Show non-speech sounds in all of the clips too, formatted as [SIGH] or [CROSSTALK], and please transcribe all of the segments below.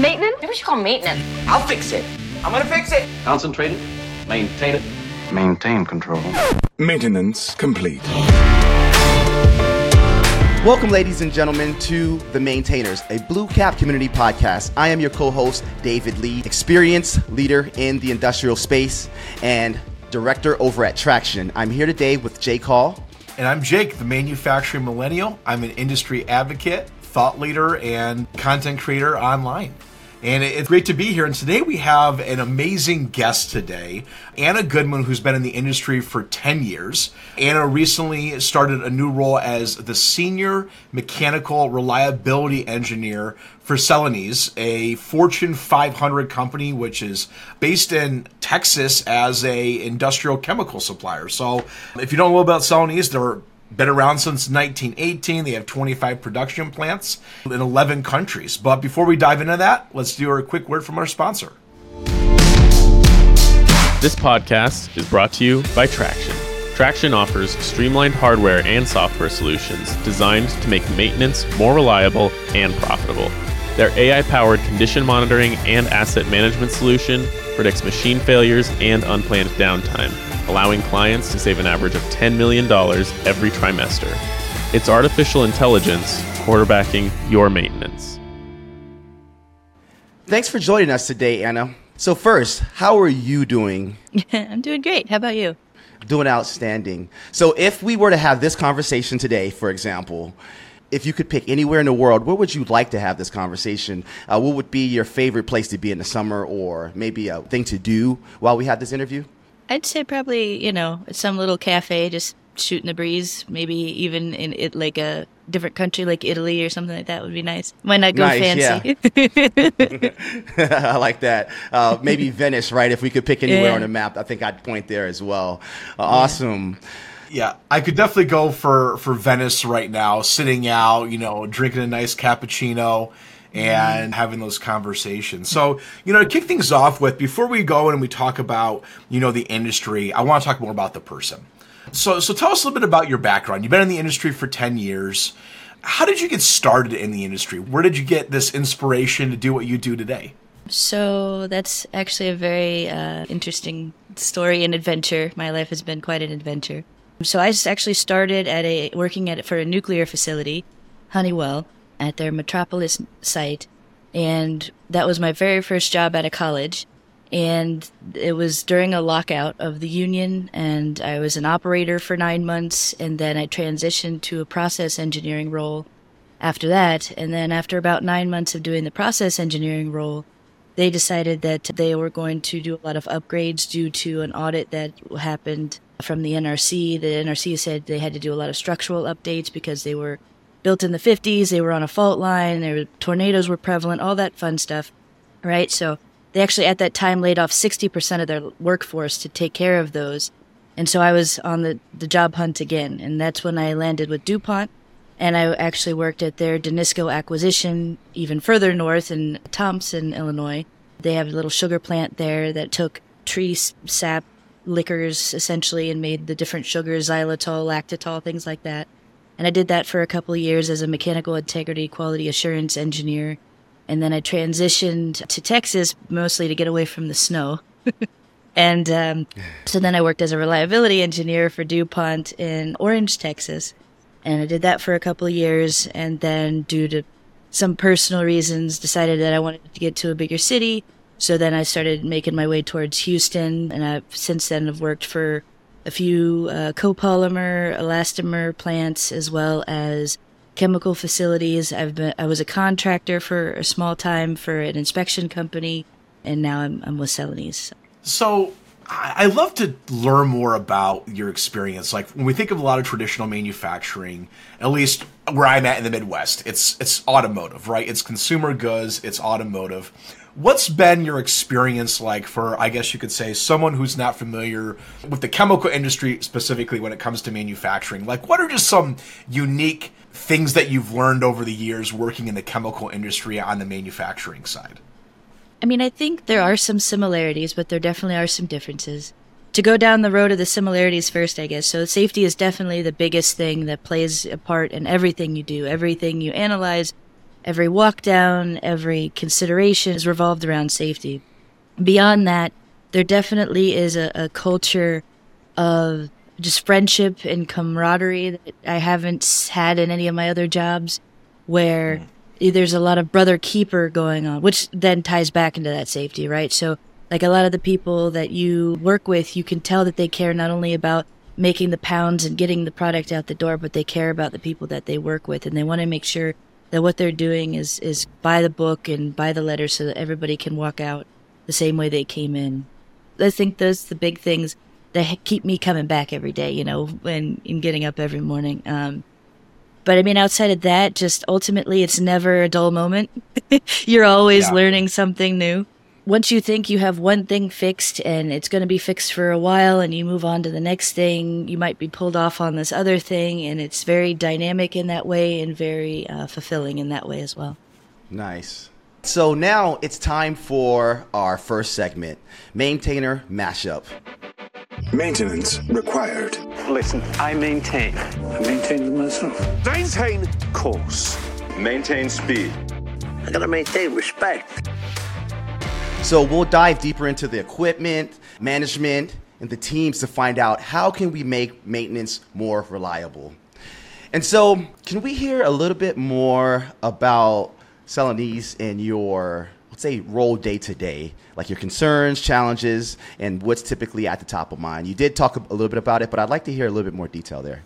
Maintenance? Maybe we should call maintenance. I'll fix it. I'm gonna fix it. Concentrate it, maintain it, maintain control. Maintenance complete. Welcome, ladies and gentlemen, to The Maintainers, a Blue Cap community podcast. I am your co host, David Lee, experienced leader in the industrial space and director over at Tractian. I'm here today with Jake Hall. And I'm Jake, the manufacturing millennial. I'm an industry advocate, thought leader, and content creator online. And it's great to be here. And today we have an amazing guest today, Anna Goodman, who's been in the industry for 10 years. Anna recently started a new role as the Senior Mechanical Reliability Engineer for Celanese, a Fortune 500 company which is based in Texas as a industrial chemical supplier. So if you don't know about Celanese, they're been around since 1918. They have 25 production plants in 11 countries. But before we dive into that, let's do a quick word from our sponsor. This podcast is brought to you by Tractian. Tractian offers streamlined hardware and software solutions designed to make maintenance more reliable and profitable. Their AI powered condition monitoring and asset management solution predicts machine failures and unplanned downtime allowing clients to save an average of $10 million every trimester. It's artificial intelligence quarterbacking your maintenance. Thanks for joining us today, Anna. So, first, how are you doing? [LAUGHS] I'm doing great. How about you? Doing outstanding. So, if we were to have this conversation today, for example, if you could pick anywhere in the world, where would you like to have this conversation? Uh, what would be your favorite place to be in the summer, or maybe a thing to do while we have this interview? I'd say probably, you know, some little cafe just shooting the breeze, maybe even in it like a different country like Italy or something like that would be nice. Might not go nice, fancy. Yeah. [LAUGHS] I like that. Uh, maybe Venice, right? If we could pick anywhere yeah. on the map, I think I'd point there as well. Uh, yeah. Awesome. Yeah, I could definitely go for for Venice right now, sitting out, you know, drinking a nice cappuccino and having those conversations. So, you know, to kick things off with, before we go and we talk about, you know, the industry, I want to talk more about the person. So, so tell us a little bit about your background. You've been in the industry for 10 years. How did you get started in the industry? Where did you get this inspiration to do what you do today? So, that's actually a very uh, interesting story and adventure. My life has been quite an adventure. So, I actually started at a working at for a nuclear facility, Honeywell, at their Metropolis site. And that was my very first job at a college. And it was during a lockout of the union, and I was an operator for nine months, and then I transitioned to a process engineering role after that. And then, after about nine months of doing the process engineering role, they decided that they were going to do a lot of upgrades due to an audit that happened from the NRC. The NRC said they had to do a lot of structural updates because they were built in the 50s. They were on a fault line. Were, tornadoes were prevalent, all that fun stuff, right? So they actually at that time laid off 60% of their workforce to take care of those. And so I was on the, the job hunt again. And that's when I landed with DuPont. And I actually worked at their Danisco acquisition even further north in Thomson, Illinois. They have a little sugar plant there that took tree sap liquors essentially and made the different sugars, xylitol, lactitol, things like that. And I did that for a couple of years as a mechanical integrity quality assurance engineer. And then I transitioned to Texas mostly to get away from the snow. [LAUGHS] and um, so then I worked as a reliability engineer for DuPont in Orange, Texas. And I did that for a couple of years. And then, due to some personal reasons, decided that I wanted to get to a bigger city. So then I started making my way towards Houston. And I've since then have worked for a few uh, copolymer, elastomer plants, as well as chemical facilities. I've been I was a contractor for a small time for an inspection company, and now I'm, I'm with Celanese. So I love to learn more about your experience. Like when we think of a lot of traditional manufacturing, at least where I'm at in the Midwest, it's it's automotive, right? It's consumer goods, it's automotive. What's been your experience like for, I guess you could say, someone who's not familiar with the chemical industry specifically when it comes to manufacturing? Like, what are just some unique things that you've learned over the years working in the chemical industry on the manufacturing side? I mean, I think there are some similarities, but there definitely are some differences. To go down the road of the similarities first, I guess. So, safety is definitely the biggest thing that plays a part in everything you do, everything you analyze, every walk down, every consideration is revolved around safety. Beyond that, there definitely is a, a culture of just friendship and camaraderie that I haven't had in any of my other jobs where hmm. there's a lot of brother keeper going on, which then ties back into that safety, right? So, like a lot of the people that you work with, you can tell that they care not only about making the pounds and getting the product out the door, but they care about the people that they work with and they want to make sure that what they're doing is, is by the book and by the letter so that everybody can walk out the same way they came in. I think those are the big things that keep me coming back every day, you know, and, and getting up every morning. Um, but I mean, outside of that, just ultimately, it's never a dull moment. [LAUGHS] You're always Yeah. learning something new. Once you think you have one thing fixed and it's going to be fixed for a while and you move on to the next thing, you might be pulled off on this other thing. And it's very dynamic in that way and very uh, fulfilling in that way as well. Nice. So now it's time for our first segment, Maintainer Mashup. Maintenance required. Listen, I maintain. I maintain myself. Maintain course. Maintain speed. I gotta maintain respect. So we'll dive deeper into the equipment, management, and the teams to find out how can we make maintenance more reliable. And so, can we hear a little bit more about Celanese and your, let's say, role day to day, like your concerns, challenges, and what's typically at the top of mind? You did talk a little bit about it, but I'd like to hear a little bit more detail there.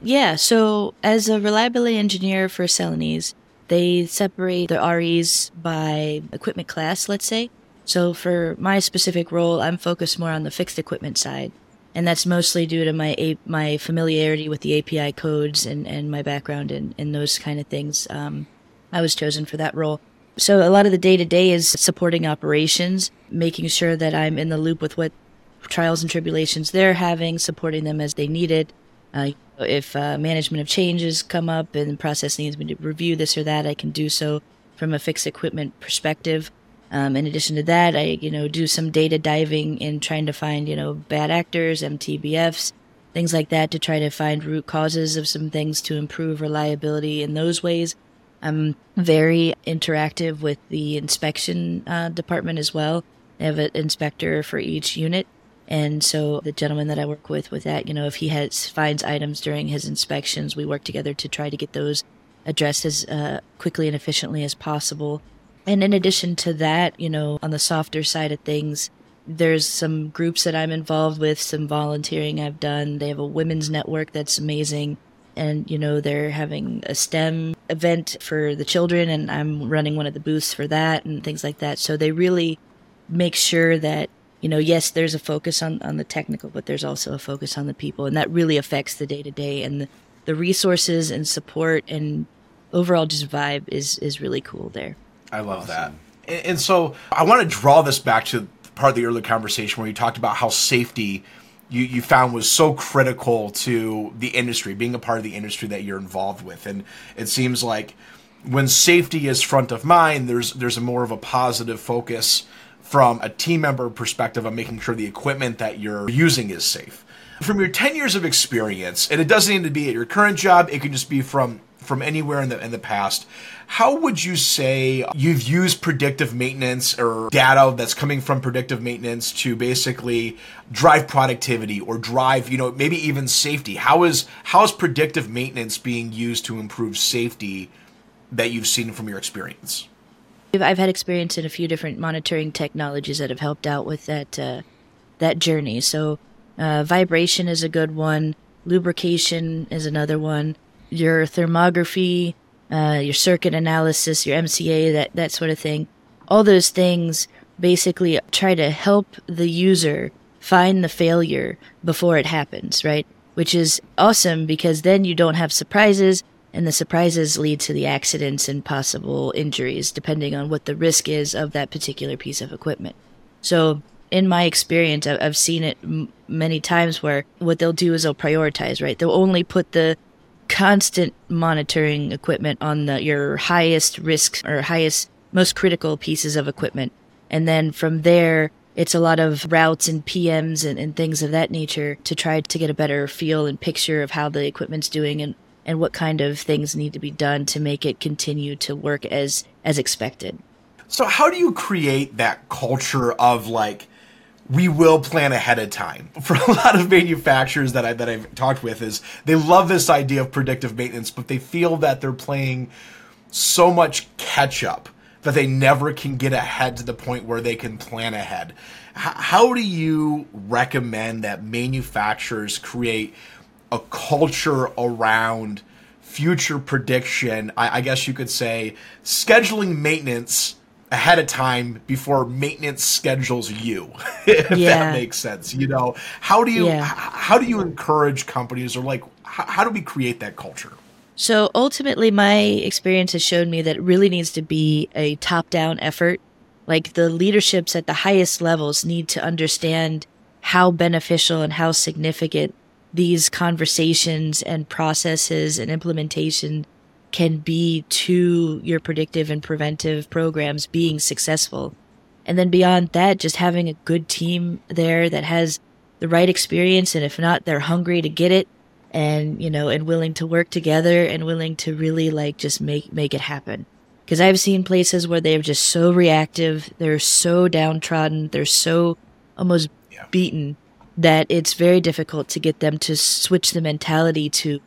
Yeah, so as a reliability engineer for Celanese, they separate the REs by equipment class, let's say. So for my specific role, I'm focused more on the fixed equipment side. And that's mostly due to my my familiarity with the API codes and, and my background in, in those kind of things. Um, I was chosen for that role. So a lot of the day to day is supporting operations, making sure that I'm in the loop with what trials and tribulations they're having, supporting them as they need it. Uh, if uh, management of changes come up and the process needs me to review this or that, I can do so from a fixed equipment perspective. Um, in addition to that, I you know do some data diving in trying to find you know bad actors, MTBFs, things like that to try to find root causes of some things to improve reliability in those ways. I'm very interactive with the inspection uh, department as well. I have an inspector for each unit. And so the gentleman that I work with with that, you know, if he has finds items during his inspections, we work together to try to get those addressed as uh, quickly and efficiently as possible. And in addition to that, you know, on the softer side of things, there's some groups that I'm involved with, some volunteering I've done. They have a women's network that's amazing. And, you know, they're having a STEM event for the children, and I'm running one of the booths for that and things like that. So they really make sure that, you know, yes, there's a focus on, on the technical, but there's also a focus on the people. And that really affects the day to day. And the, the resources and support and overall just vibe is, is really cool there. I love that. And, and so I want to draw this back to part of the earlier conversation where you talked about how safety you, you found was so critical to the industry, being a part of the industry that you're involved with. And it seems like when safety is front of mind, there's there's a more of a positive focus from a team member perspective on making sure the equipment that you're using is safe. From your 10 years of experience, and it doesn't need to be at your current job, it can just be from from anywhere in the in the past. How would you say you've used predictive maintenance or data that's coming from predictive maintenance to basically drive productivity or drive, you know, maybe even safety? How is how is predictive maintenance being used to improve safety that you've seen from your experience? I've had experience in a few different monitoring technologies that have helped out with that uh, that journey. So, uh, vibration is a good one. Lubrication is another one. Your thermography, uh, your circuit analysis, your MCA, that that sort of thing. All those things basically try to help the user find the failure before it happens, right? Which is awesome because then you don't have surprises and the surprises lead to the accidents and possible injuries depending on what the risk is of that particular piece of equipment. So, in my experience, I've seen it many times where what they'll do is they'll prioritize, right? They'll only put the constant monitoring equipment on the your highest risk or highest most critical pieces of equipment. And then from there, it's a lot of routes and PMs and, and things of that nature to try to get a better feel and picture of how the equipment's doing and and what kind of things need to be done to make it continue to work as as expected. So how do you create that culture of like we will plan ahead of time. [LAUGHS] For a lot of manufacturers that I that I've talked with is they love this idea of predictive maintenance, but they feel that they're playing so much catch up that they never can get ahead to the point where they can plan ahead. H- how do you recommend that manufacturers create a culture around future prediction? I, I guess you could say scheduling maintenance ahead of time before maintenance schedules you [LAUGHS] if Yeah. that makes sense you know how do you Yeah. how do you encourage companies or like h- how do we create that culture So ultimately, my experience has shown me that it really needs to be a top down effort. Like the leaderships at the highest levels need to understand how beneficial and how significant these conversations and processes and implementation can be to your predictive and preventive programs being successful. And then beyond that, just having a good team there that has the right experience. And if not, they're hungry to get it and, you know, and willing to work together and willing to really like just make, make it happen. Cause I've seen places where they're just so reactive. They're so downtrodden. They're so almost beaten that it's very difficult to get them to switch the mentality to,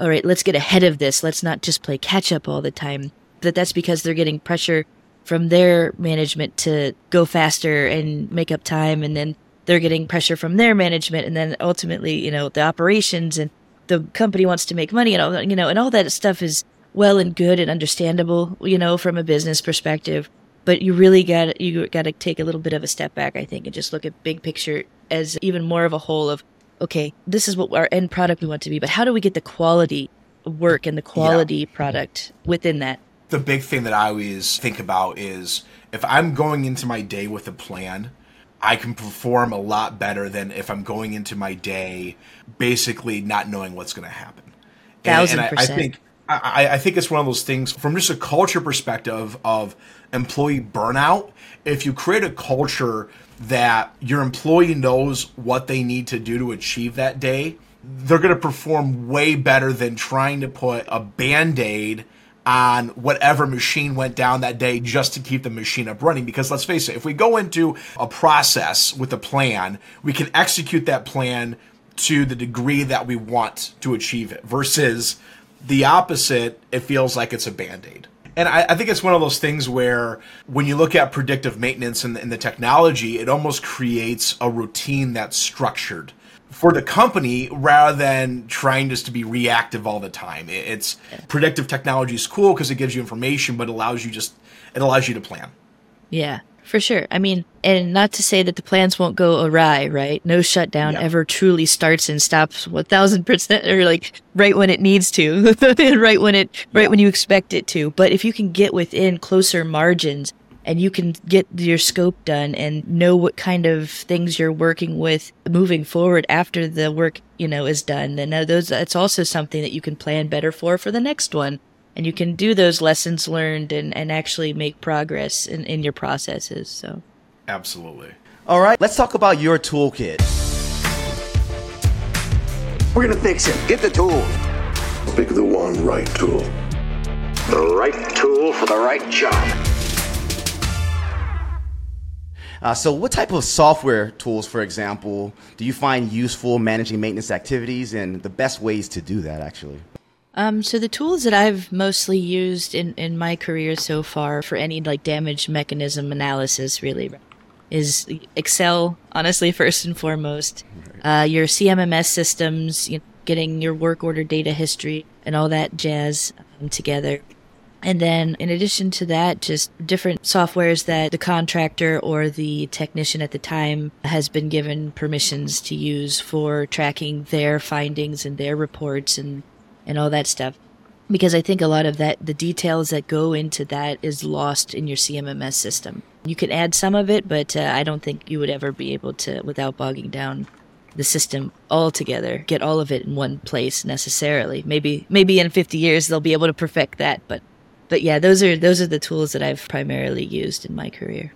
all right, let's get ahead of this. Let's not just play catch up all the time. That that's because they're getting pressure from their management to go faster and make up time. And then they're getting pressure from their management. And then ultimately, you know, the operations and the company wants to make money and all that, you know, and all that stuff is well and good and understandable, you know, from a business perspective. But you really got you got to take a little bit of a step back, I think, and just look at big picture as even more of a whole of, okay, this is what our end product we want to be, but how do we get the quality work and the quality product within that? the big thing that I always think about is if I'm going into my day with a plan, I can perform a lot better than if I'm going into my day basically not knowing what's going to happen. And- Thousand and I, I think I, I think it's one of those things from just a culture perspective of employee burnout. If you create a culture that your employee knows what they need to do to achieve that day, they're going to perform way better than trying to put a band aid on whatever machine went down that day just to keep the machine up running. Because let's face it, if we go into a process with a plan, we can execute that plan to the degree that we want to achieve it versus the opposite, it feels like it's a band aid. And I, I think it's one of those things where when you look at predictive maintenance and, and the technology, it almost creates a routine that's structured for the company rather than trying just to be reactive all the time. It's predictive technology is cool because it gives you information, but allows you just it allows you to plan. Yeah, for sure. I mean, and not to say that the plans won't go awry, right? No shutdown Yeah. ever truly starts and stops one thousand percent, or like right when it needs to, [LAUGHS] right when it, right when you expect it to. But if you can get within closer margins and you can get your scope done and know what kind of things you're working with moving forward after the work you know is done, then uh, those that's also something that you can plan better for for the next one and you can do those lessons learned and, and actually make progress in, in your processes. So Absolutely. All right, let's talk about your toolkit. We're gonna fix it. Get the tool. Pick the one right tool. The right tool for the right job. Uh, so, what type of software tools, for example, do you find useful managing maintenance activities and the best ways to do that, actually? Um, so the tools that I've mostly used in, in my career so far for any like damage mechanism analysis really is Excel, honestly, first and foremost. Uh, your CMMS systems, you know, getting your work order data history and all that jazz um, together. And then, in addition to that, just different softwares that the contractor or the technician at the time has been given permissions to use for tracking their findings and their reports and, and all that stuff. Because I think a lot of that, the details that go into that is lost in your CMMS system. You can add some of it, but uh, I don't think you would ever be able to, without bogging down the system altogether, get all of it in one place necessarily. Maybe, maybe in 50 years they'll be able to perfect that, but but yeah, those are those are the tools that I've primarily used in my career.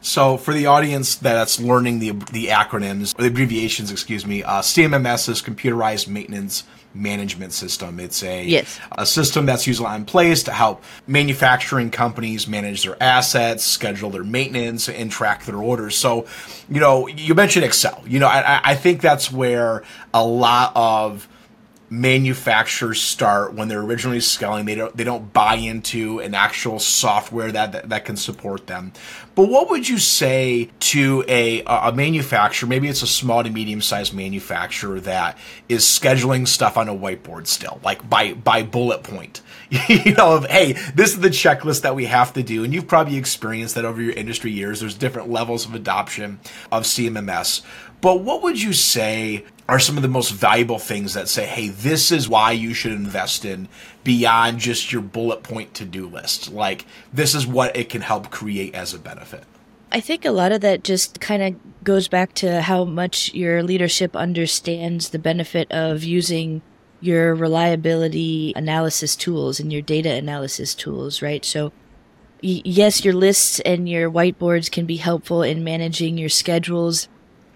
So for the audience that's learning the the acronyms or the abbreviations, excuse me, uh, CMMS is computerized maintenance management system. It's a Yes. a system that's usually in place to help manufacturing companies manage their assets, schedule their maintenance, and track their orders. So, you know, you mentioned Excel. You know, I, I- I think that's where a lot of manufacturers start when they're originally scaling they don't they don't buy into an actual software that, that that can support them. But what would you say to a a manufacturer maybe it's a small to medium sized manufacturer that is scheduling stuff on a whiteboard still like by by bullet point? [LAUGHS] You know of hey this is the checklist that we have to do and you've probably experienced that over your industry years. There's different levels of adoption of CMMS but what would you say are some of the most valuable things that say, hey, this is why you should invest in beyond just your bullet point to do list? Like, this is what it can help create as a benefit. I think a lot of that just kind of goes back to how much your leadership understands the benefit of using your reliability analysis tools and your data analysis tools, right? So, y- yes, your lists and your whiteboards can be helpful in managing your schedules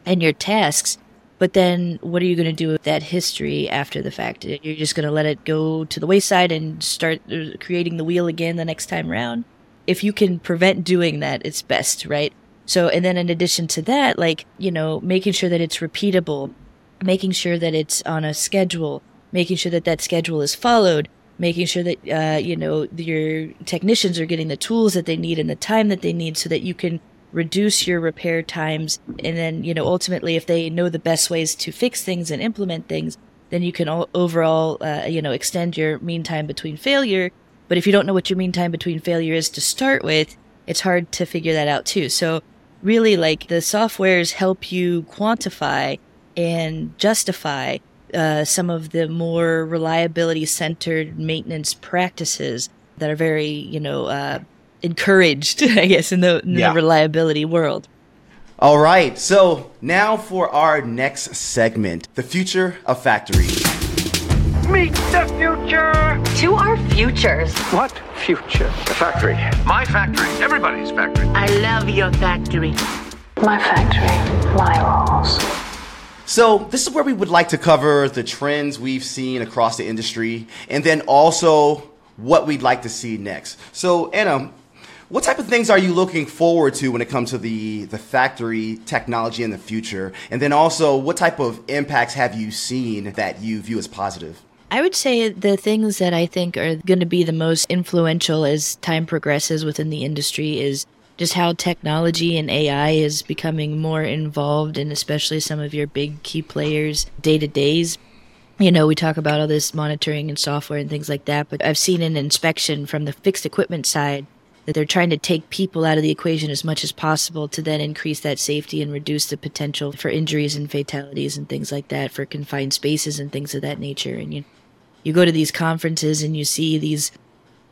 and your tasks, but then what are you going to do with that history after the fact? You're just going to let it go to the wayside and start uh, creating the wheel again the next time around? if you can prevent doing that, it's best, right? So, and then in addition to that, like, you know, making sure that it's repeatable, making sure that it's on a schedule, making sure that that schedule is followed, making sure that, uh, you know, your technicians are getting the tools that they need and the time that they need so that you can reduce your repair times. And then, you know, ultimately, if they know the best ways to fix things and implement things, then you can all, overall, uh, you know, extend your mean time between failure but if you don't know what your mean time between failure is to start with, it's hard to figure that out too. So really like the softwares help you quantify and justify uh, some of the more reliability centered maintenance practices that are very, you know, uh, encouraged, [LAUGHS] I guess, in the, in Yeah. the reliability world. All right, so now for our next segment the future of factories. Meet the future! To our futures. What future? The factory. My factory. Everybody's factory. I love your factory. My factory, my rules. So, this is where we would like to cover the trends we've seen across the industry and then also what we'd like to see next. So, Anna, what type of things are you looking forward to when it comes to the, the factory technology in the future? And then also, what type of impacts have you seen that you view as positive? I would say the things that I think are going to be the most influential as time progresses within the industry is just how technology and AI is becoming more involved in especially some of your big key players day to days. You know, we talk about all this monitoring and software and things like that, but I've seen an inspection from the fixed equipment side that they're trying to take people out of the equation as much as possible to then increase that safety and reduce the potential for injuries and fatalities and things like that for confined spaces and things of that nature. And you you go to these conferences and you see these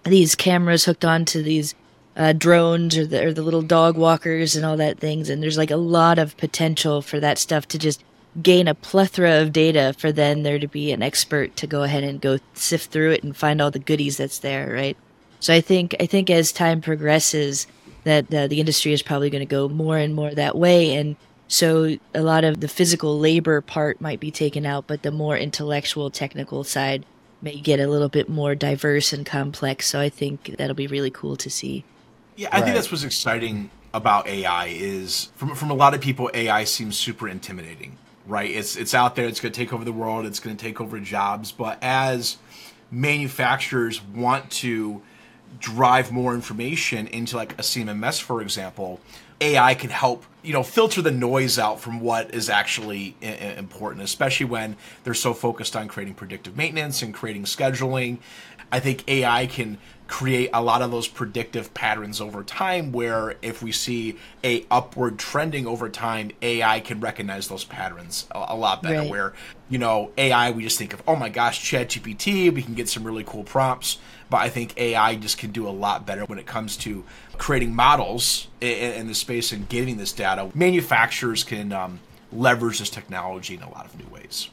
these cameras hooked onto these uh, drones or the, or the little dog walkers and all that things and there's like a lot of potential for that stuff to just gain a plethora of data for then there to be an expert to go ahead and go sift through it and find all the goodies that's there right so i think i think as time progresses that uh, the industry is probably going to go more and more that way and so a lot of the physical labor part might be taken out but the more intellectual technical side may get a little bit more diverse and complex so i think that'll be really cool to see Yeah, I Right. think that's what's exciting about AI is from from a lot of people, AI seems super intimidating, right? It's it's out there, it's going to take over the world, it's going to take over jobs, but as manufacturers want to drive more information into like a CMMS, for example, AI can help you know filter the noise out from what is actually i- important, especially when they're so focused on creating predictive maintenance and creating scheduling. I think AI can create a lot of those predictive patterns over time where if we see a upward trending over time ai can recognize those patterns a, a lot better Right. where you know ai we just think of oh my gosh chat gpt we can get some really cool prompts but i think ai just can do a lot better when it comes to creating models in, in the space and getting this data. Manufacturers can um, leverage this technology in a lot of new ways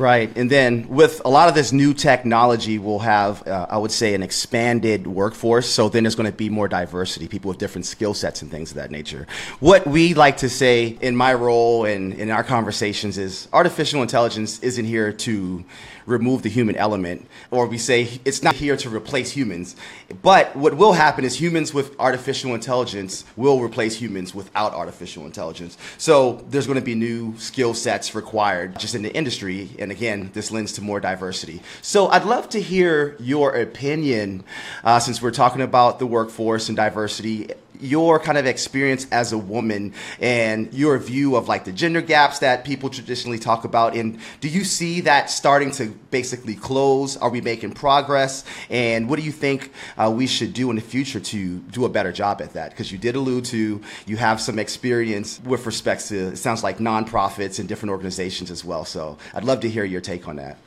Right. And then with a lot of this new technology, we'll have, uh, I would say, an expanded workforce. So then there's going to be more diversity, people with different skill sets and things of that nature. What we like to say in my role and in our conversations is artificial intelligence isn't here to remove the human element, or we say it's not here to replace humans. But what will happen is humans with artificial intelligence will replace humans without artificial intelligence. So there's going to be new skill sets required just in the industry. And again, this lends to more diversity. So I'd love to hear your opinion uh, since we're talking about the workforce and diversity your kind of experience as a woman and your view of like the gender gaps that people traditionally talk about and do you see that starting to basically close? Are we making progress? And what do you think uh, we should do in the future to do a better job at that? Because you did allude to you have some experience with respect to it sounds like nonprofits and different organizations as well. So i'd love to hear your take on that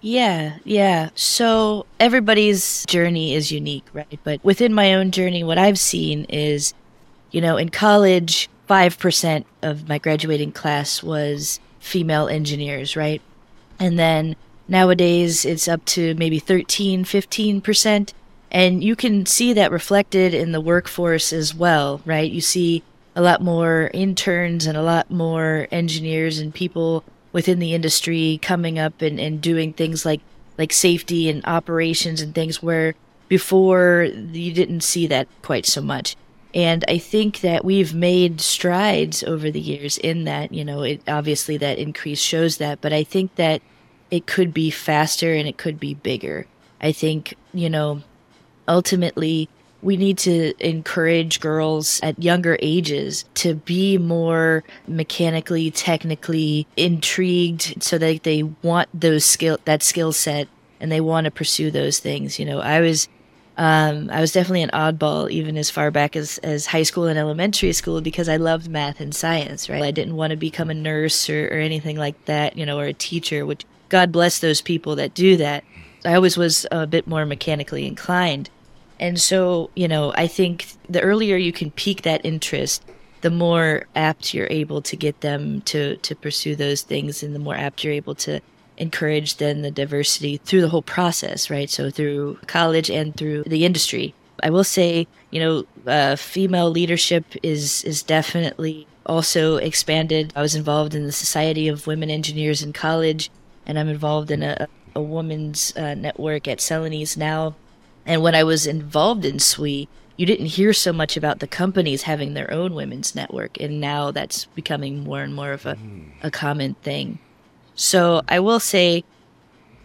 yeah, yeah. So everybody's journey is unique, right? But within my own journey, what I've seen is, you know, in college, 5% of my graduating class was female engineers, right? And then nowadays it's up to maybe 13, 15%. And you can see that reflected in the workforce as well, right? You see a lot more interns and a lot more engineers and people within the industry coming up and, and doing things like like safety and operations and things where before you didn't see that quite so much. And I think that we've made strides over the years in that, you know, it obviously that increase shows that, but I think that it could be faster and it could be bigger. I think, you know, ultimately we need to encourage girls at younger ages to be more mechanically technically intrigued so that they want those skill that skill set and they want to pursue those things you know i was um, I was definitely an oddball even as far back as, as high school and elementary school because I loved math and science, right? I didn't want to become a nurse or, or anything like that, you know, or a teacher, which God bless those people that do that. I always was a bit more mechanically inclined. And so, you know, I think the earlier you can pique that interest, the more apt you're able to get them to to pursue those things and the more apt you're able to encourage then the diversity through the whole process, right? So through college and through the industry. I will say, you know, uh, female leadership is is definitely also expanded. I was involved in the Society of Women Engineers in college, and I'm involved in a, a women's uh, network at Celanese now and when I was involved in SWE, you didn't hear so much about the companies having their own women's network. And now that's becoming more and more of a, mm. a common thing. So I will say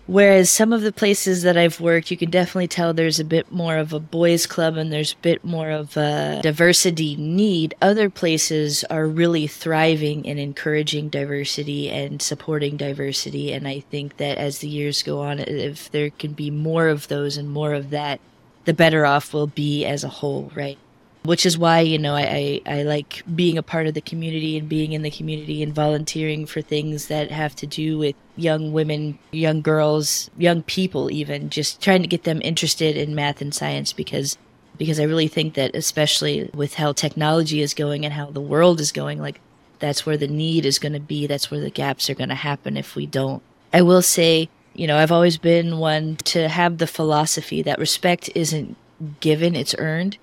Whereas some of the places that I've worked, you can definitely tell there's a bit more of a boys' club and there's a bit more of a diversity need. Other places are really thriving in encouraging diversity and supporting diversity. And I think that as the years go on, if there can be more of those and more of that, the better off we'll be as a whole, right? Which is why you know I, I, I like being a part of the community and being in the community and volunteering for things that have to do with young women young girls young people even just trying to get them interested in math and science because because i really think that especially with how technology is going and how the world is going like that's where the need is going to be. That's where the gaps are going to happen if we don't. I will say you know i've always been one to have the philosophy that respect isn't given it's earned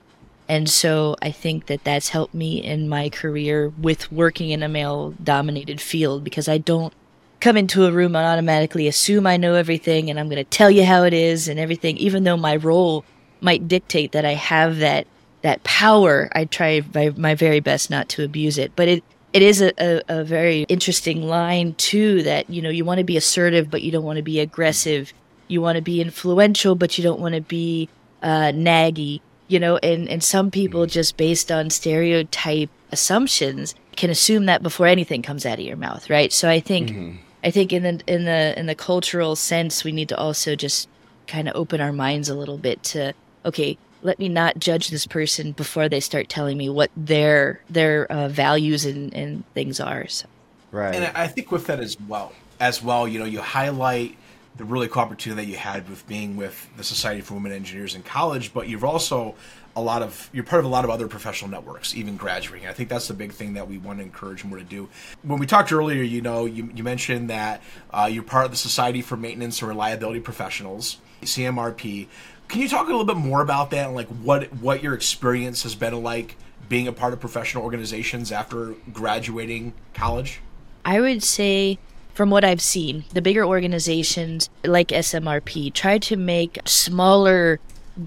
and so I think that that's helped me in my career with working in a male dominated field because I don't come into a room and automatically assume I know everything and I'm going to tell you how it is and everything, even though my role might dictate that I have that that power. I try my, my very best not to abuse it, but it it is a, a, a very interesting line too that you know you want to be assertive but you don't want to be aggressive. You want to be influential but you don't want to be uh, naggy you know, and, and some people mm-hmm. just based on stereotype assumptions can assume that before anything comes out of your mouth, right? So I think mm-hmm. I think in the in the in the cultural sense we need to also just kind of open our minds a little bit to okay, let me not judge this person before they start telling me what their their uh, values and, and things are. So. Right. And I think with that as well, as well, you know, you highlight the really cool opportunity that you had with being with the Society for Women Engineers in college, but you've also a lot of you're part of a lot of other professional networks, even graduating. I think that's the big thing that we want to encourage more to do. When we talked earlier, you know, you, you mentioned that uh, you're part of the Society for Maintenance and Reliability Professionals, SMRP. Can you talk a little bit more about that and like what what your experience has been like being a part of professional organizations after graduating college? I would say from what I've seen, the bigger organizations like SMRP try to make smaller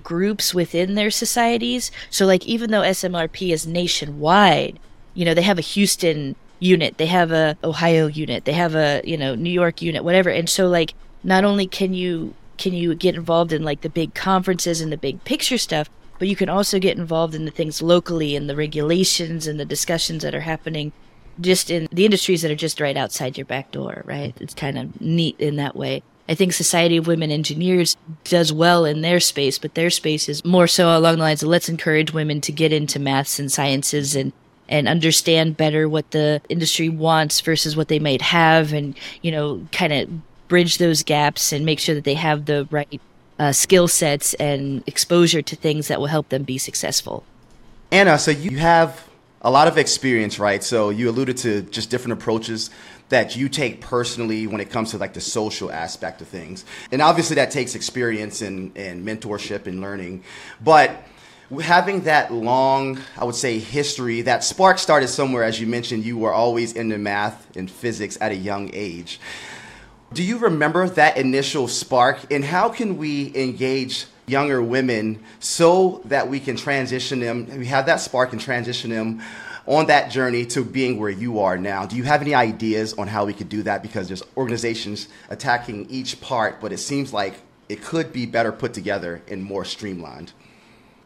groups within their societies. So, like, even though SMRP is nationwide, you know, they have a Houston unit, they have a Ohio unit, they have a you know New York unit, whatever. And so, like, not only can you can you get involved in like the big conferences and the big picture stuff, but you can also get involved in the things locally and the regulations and the discussions that are happening just in the industries that are just right outside your back door, right? It's kind of neat in that way. I think Society of Women Engineers does well in their space, but their space is more so along the lines of let's encourage women to get into maths and sciences and and understand better what the industry wants versus what they might have and you know kind of bridge those gaps and make sure that they have the right uh, skill sets and exposure to things that will help them be successful. Anna, so you have a lot of experience, right? So you alluded to just different approaches that you take personally when it comes to like the social aspect of things. And obviously that takes experience and, and mentorship and learning. But having that long, I would say, history, that spark started somewhere, as you mentioned, you were always into math and physics at a young age. Do you remember that initial spark? And how can we engage younger women so that we can transition them, we have that spark and transition them on that journey to being where you are now. Do you have any ideas on how we could do that? Because there's organizations attacking each part, but it seems like it could be better put together and more streamlined.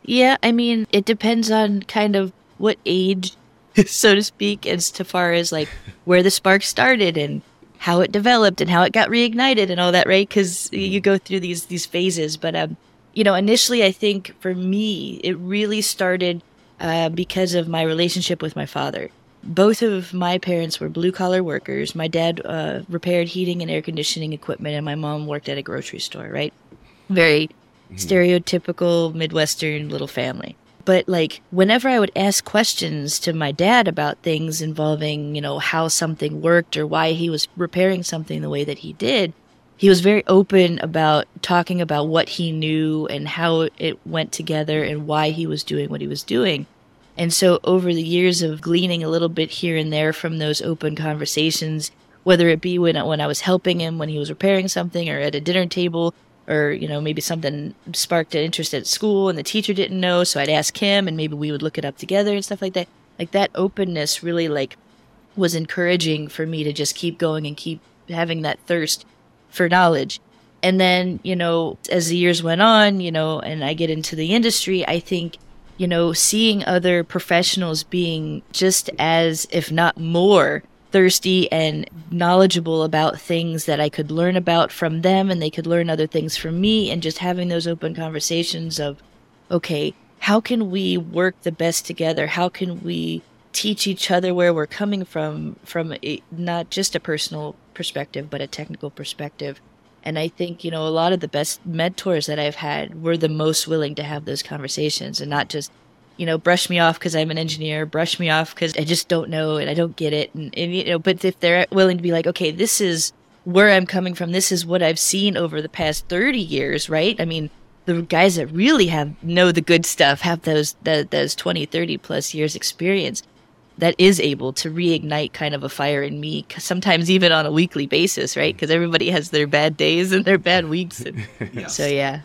Yeah, I mean, it depends on kind of what age, [LAUGHS] so to speak, as to far as like where the spark started and how it developed and how it got reignited and all that, right? Because you go through these these phases. But um, you know, initially, I think for me, it really started uh, because of my relationship with my father. Both of my parents were blue collar workers. My dad uh, repaired heating and air conditioning equipment, and my mom worked at a grocery store, right? Very mm-hmm. stereotypical Midwestern little family. But like, whenever I would ask questions to my dad about things involving, you know, how something worked or why he was repairing something the way that he did, he was very open about talking about what he knew and how it went together and why he was doing what he was doing. And so over the years of gleaning a little bit here and there from those open conversations, whether it be when when I was helping him when he was repairing something or at a dinner table or you know maybe something sparked an interest at school and the teacher didn't know so I'd ask him and maybe we would look it up together and stuff like that. Like that openness really like was encouraging for me to just keep going and keep having that thirst for knowledge. And then, you know, as the years went on, you know, and I get into the industry, I think, you know, seeing other professionals being just as, if not more, thirsty and knowledgeable about things that I could learn about from them and they could learn other things from me and just having those open conversations of, okay, how can we work the best together? How can we teach each other where we're coming from, from a, not just a personal perspective, but a technical perspective. And I think, you know, a lot of the best mentors that I've had were the most willing to have those conversations and not just, you know, brush me off because I'm an engineer, brush me off because I just don't know and I don't get it. And, and, you know, but if they're willing to be like, okay, this is where I'm coming from, this is what I've seen over the past 30 years, right? I mean, the guys that really have know the good stuff have those the, those 20 30 plus years experience that is able to reignite kind of a fire in me sometimes even on a weekly basis right? Mm. Because everybody has their bad days and their bad weeks and [LAUGHS] yes. so yeah.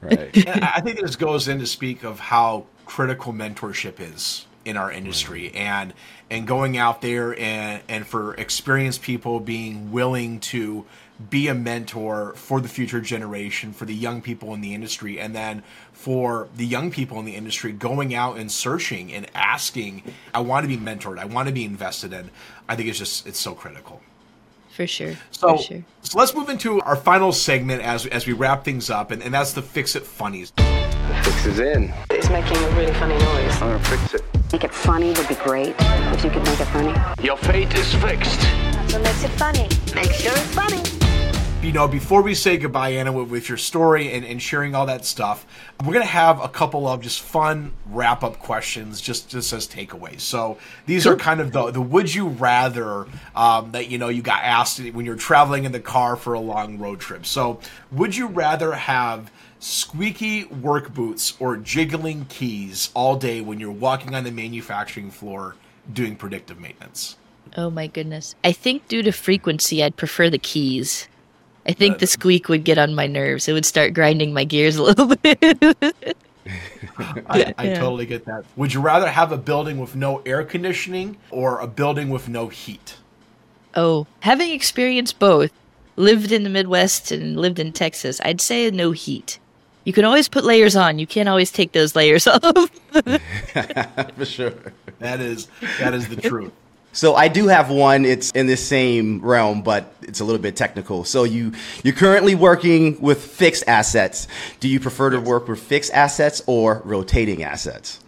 Right. [LAUGHS] I think this goes in to speak of how critical mentorship is in our industry mm. and and going out there and and for experienced people being willing to be a mentor for the future generation, for the young people in the industry, and then for the young people in the industry going out and searching and asking, I want to be mentored, I want to be invested in. I think it's just it's so critical. For sure. So, for sure. so let's move into our final segment as as we wrap things up, and, and that's the fix it funnies. The fix is in. It's making a really funny noise. I'm gonna fix it. Make it funny would be great if you could make it funny. Your fate is fixed. That's what makes it funny. Make sure it's funny. You know, before we say goodbye, Anna, with, with your story and, and sharing all that stuff, we're going to have a couple of just fun wrap up questions just, just as takeaways. So these are kind of the, the would you rather um, that, you know, you got asked when you're traveling in the car for a long road trip. So would you rather have squeaky work boots or jiggling keys all day when you're walking on the manufacturing floor doing predictive maintenance? Oh my goodness. I think due to frequency, I'd prefer the keys. I think the squeak would get on my nerves. It would start grinding my gears a little [LAUGHS] bit. I, I Yeah. totally get that. Would you rather have a building with no air conditioning or a building with no heat? oh, having experienced both, lived in the Midwest and lived in Texas, I'd say no heat. You can always put layers on. You can't always take those layers [LAUGHS] off. [LAUGHS] For sure. That is that is the truth. So I do have one. It's in the same realm, but it's a little bit technical. So you you're currently working with fixed assets. Do you prefer to work with fixed assets or rotating assets?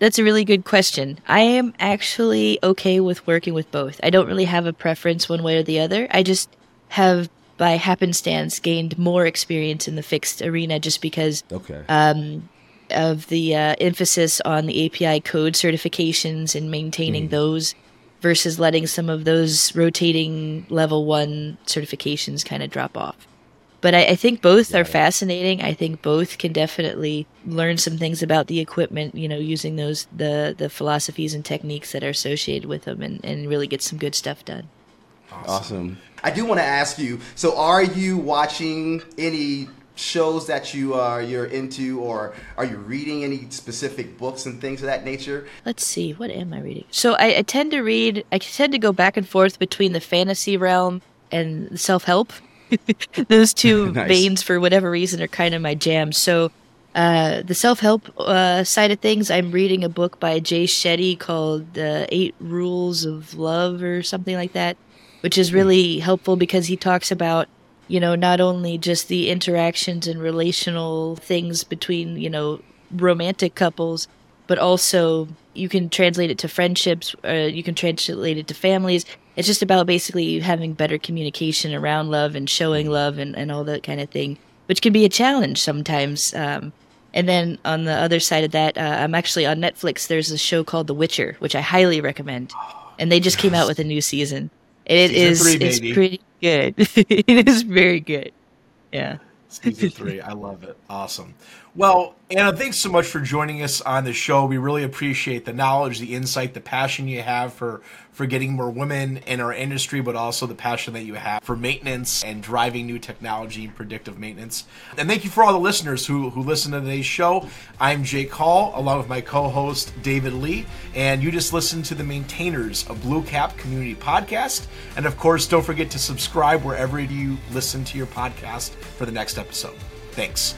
That's a really good question. I am actually okay with working with both. I don't really have a preference one way or the other. I just have, by happenstance, gained more experience in the fixed arena just because Okay. um, of the uh, emphasis on the API code certifications and maintaining those versus letting some of those rotating level one certifications kind of drop off. But I, I think both are fascinating. I think both can definitely learn some things about the equipment, you know, using those the the philosophies and techniques that are associated with them and, and really get some good stuff done. Awesome. I do want to ask you. So, are you watching any shows that you are you're into, or are you reading any specific books and things of that nature? Let's see, what am I reading? So I, I tend to read, I tend to go back and forth between the fantasy realm and self help. [LAUGHS] Those two [LAUGHS] Nice. veins, for whatever reason, are kind of my jam. So uh, the self help uh, side of things, I'm reading a book by Jay Shetty called uh, Eight Rules of Love or something like that, which is really helpful because he talks about you know, not only just the interactions and relational things between, you know, romantic couples, but also you can translate it to friendships, uh, you can translate it to families. It's just about basically having better communication around love and showing love and, and all that kind of thing, which can be a challenge sometimes. Um, and then on the other side of that, uh, I'm actually on Netflix. There's a show called The Witcher, which I highly recommend. And they just came out with a new season. It Season is three, it's pretty good. [LAUGHS] it is very good. Yeah. Season [LAUGHS] three. I love it. Awesome. Well, Anna, thanks so much for joining us on the show. We really appreciate the knowledge, the insight, the passion you have for for getting more women in our industry, but also the passion that you have for maintenance and driving new technology and predictive maintenance. And thank you for all the listeners who who listen to today's show. I'm Jake Hall, along with my co-host David Lee, and you just listened to the maintainers of Blue Cap Community Podcast. And of course, don't forget to subscribe wherever you listen to your podcast for the next episode. Thanks.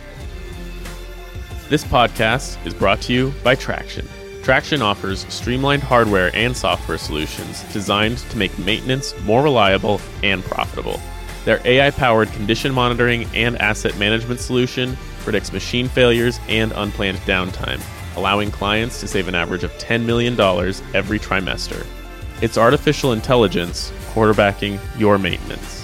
This podcast is brought to you by Tractian. Tractian offers streamlined hardware and software solutions designed to make maintenance more reliable and profitable. Their AI powered condition monitoring and asset management solution predicts machine failures and unplanned downtime, allowing clients to save an average of $10 million every trimester. It's artificial intelligence quarterbacking your maintenance.